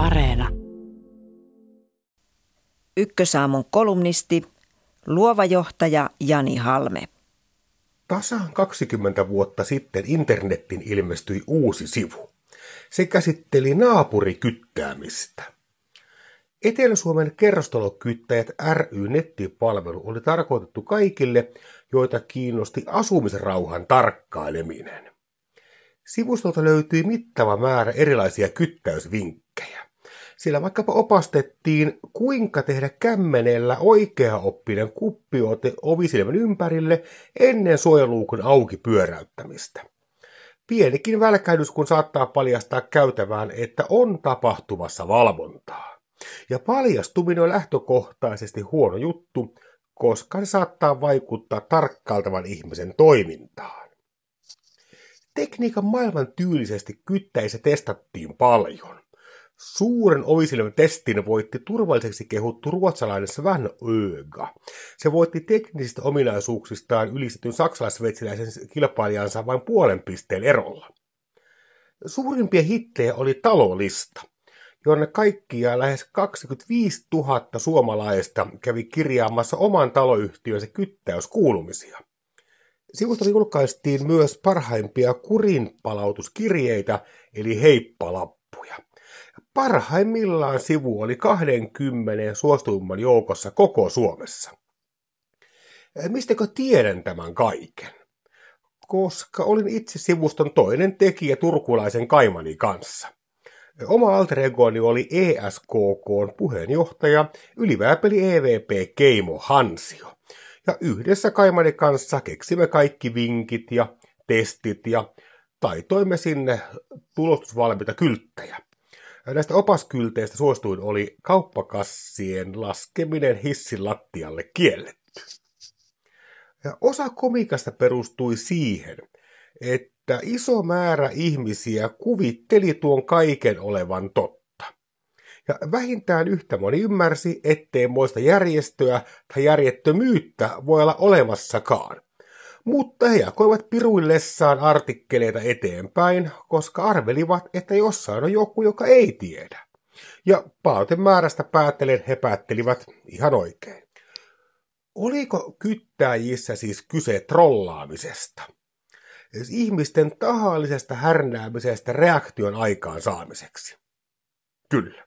Areena. Ykkösaamun kolumnisti, luova johtaja Jani Halme. Tasan 20 vuotta sitten internetin ilmestyi uusi sivu. Se käsitteli naapurikyttäämistä. Etelä-Suomen kerrostalokyttäjät ry nettipalvelu oli tarkoitettu kaikille, joita kiinnosti asumisrauhan tarkkaileminen. Sivustolta löytyi mittava määrä erilaisia kyttäysvinkkejä. Siellä vaikkapa opastettiin, kuinka tehdä kämmenellä oikea-oppinen kuppiote ovisilmän ympärille ennen suojaluukun auki pyöräyttämistä. Pienikin välkähdys, kun saattaa paljastaa käytävään, että on tapahtumassa valvontaa. Ja paljastuminen on lähtökohtaisesti huono juttu, koska se saattaa vaikuttaa tarkkailtavan ihmisen toimintaan. Tekniikan maailman tyylisesti kyttäissä testattiin paljon. Suuren ovisilmän testin voitti turvalliseksi kehuttu ruotsalainen Svan Öga. Se voitti teknisistä ominaisuuksistaan ylistetyn saksalaisvetsiläisen kilpailijansa vain puolen pisteen erolla. Suurimpia hittejä oli talolista, jonne kaikkiaan lähes 25 000 suomalaista kävi kirjaamassa oman taloyhtiönsä kyttäyskuulumisia. Sivustolla julkaistiin myös parhaimpia kurinpalautuskirjeitä, eli heippalappuja. Parhaimmillaan sivu oli 20 suosituimman joukossa koko Suomessa. Mistäkö tiedän tämän kaiken? Koska olin itse sivuston toinen tekijä turkulaisen kaimani kanssa. Oma alter egoni oli ESKK puheenjohtaja, ylivääpeli EVP Keimo Hansio. Ja yhdessä Kaimani kanssa keksimme kaikki vinkit ja testit ja taitoimme sinne tulostusvalmiita kylttejä. Näistä opaskylteistä suosituin oli kauppakassien laskeminen hissin lattialle kielletty. Ja osa komikasta perustui siihen, että iso määrä ihmisiä kuvitteli tuon kaiken olevan totta. Ja vähintään yhtä moni ymmärsi, ettei muista järjestöä tai järjettömyyttä voi olla olemassakaan. Mutta he jakoivat piruillessaan artikkeleita eteenpäin, koska arvelivat, että jossain on joku, joka ei tiedä. Ja määrästä päättelen he päättelivät ihan oikein. Oliko kyttäjissä siis kyse trollaamisesta? Siis ihmisten tahallisesta härnäämisestä reaktion aikaan saamiseksi? Kyllä.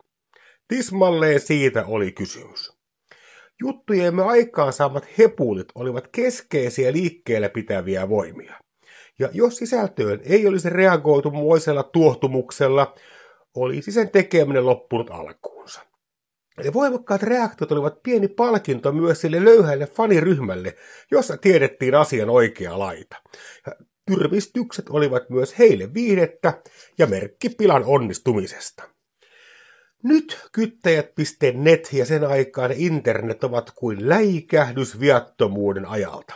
Tismalleen siitä oli kysymys. Juttujemme aikaansaamat hepulit olivat keskeisiä liikkeellä pitäviä voimia. Ja jos sisältöön ei olisi reagoitu moisella tuohtumuksella, olisi sen tekeminen loppunut alkuunsa. Ja voimakkaat reaktiot olivat pieni palkinto myös sille löyhälle faniryhmälle, jossa tiedettiin asian oikea laita. Ja tyrmistykset olivat myös heille viihdettä ja merkki pilan onnistumisesta. Nyt kyttäjät.net ja sen aikaan internet ovat kuin läikähdys viattomuuden ajalta.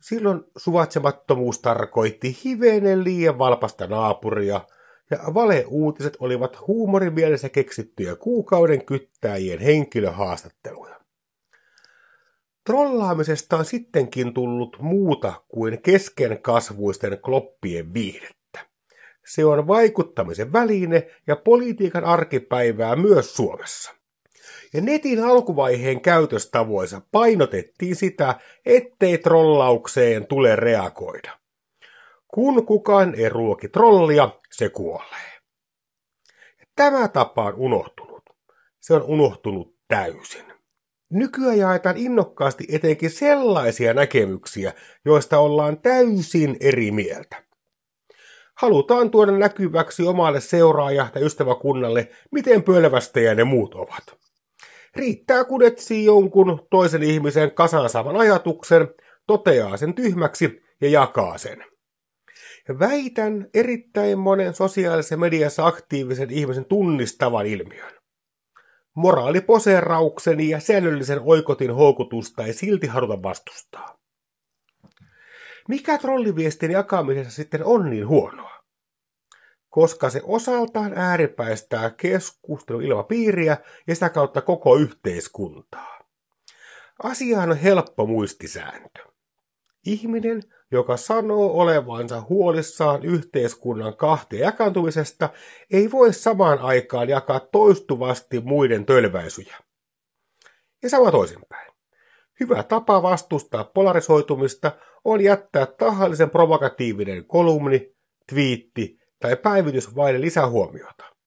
Silloin suvatsemattomuus tarkoitti hivenen liian valpasta naapuria, ja valeuutiset olivat huumorimielessä keksittyjä kuukauden kyttäjien henkilöhaastatteluja. Trollaamisesta on sittenkin tullut muuta kuin keskenkasvuisten kloppien viihdet. Se on vaikuttamisen väline ja politiikan arkipäivää myös Suomessa. Ja netin alkuvaiheen käytöstavoissa painotettiin sitä, ettei trollaukseen tule reagoida. Kun kukaan ei ruoki trollia, se kuolee. Tämä tapa on unohtunut. Se on unohtunut täysin. Nykyään jaetaan innokkaasti etenkin sellaisia näkemyksiä, joista ollaan täysin eri mieltä. Halutaan tuoda näkyväksi omalle seuraaja- tai ystäväkunnalle, miten pölvästejä ne muut ovat. Riittää, kun etsii jonkun toisen ihmisen kasaan saavan ajatuksen, toteaa sen tyhmäksi ja jakaa sen. Väitän erittäin monen sosiaalisessa mediassa aktiivisen ihmisen tunnistavan ilmiön. Moraaliposeerauksen ja säännöllisen oikotin houkutusta ei silti haluta vastustaa. Mikä trolliviestin jakamisessa sitten on niin huonoa? Koska se osaltaan ääripäistää keskusteluilmapiiriä ja sitä kautta koko yhteiskuntaa. Asiahan on helppo muistisääntö. Ihminen, joka sanoo olevansa huolissaan yhteiskunnan kahtia jakantumisesta, ei voi samaan aikaan jakaa toistuvasti muiden tölväisyjä. Ja sama toisinpäin. Hyvä tapa vastustaa polarisoitumista on jättää tahallisen provokatiivinen kolumni, twiitti tai päivitys vaille lisähuomiota.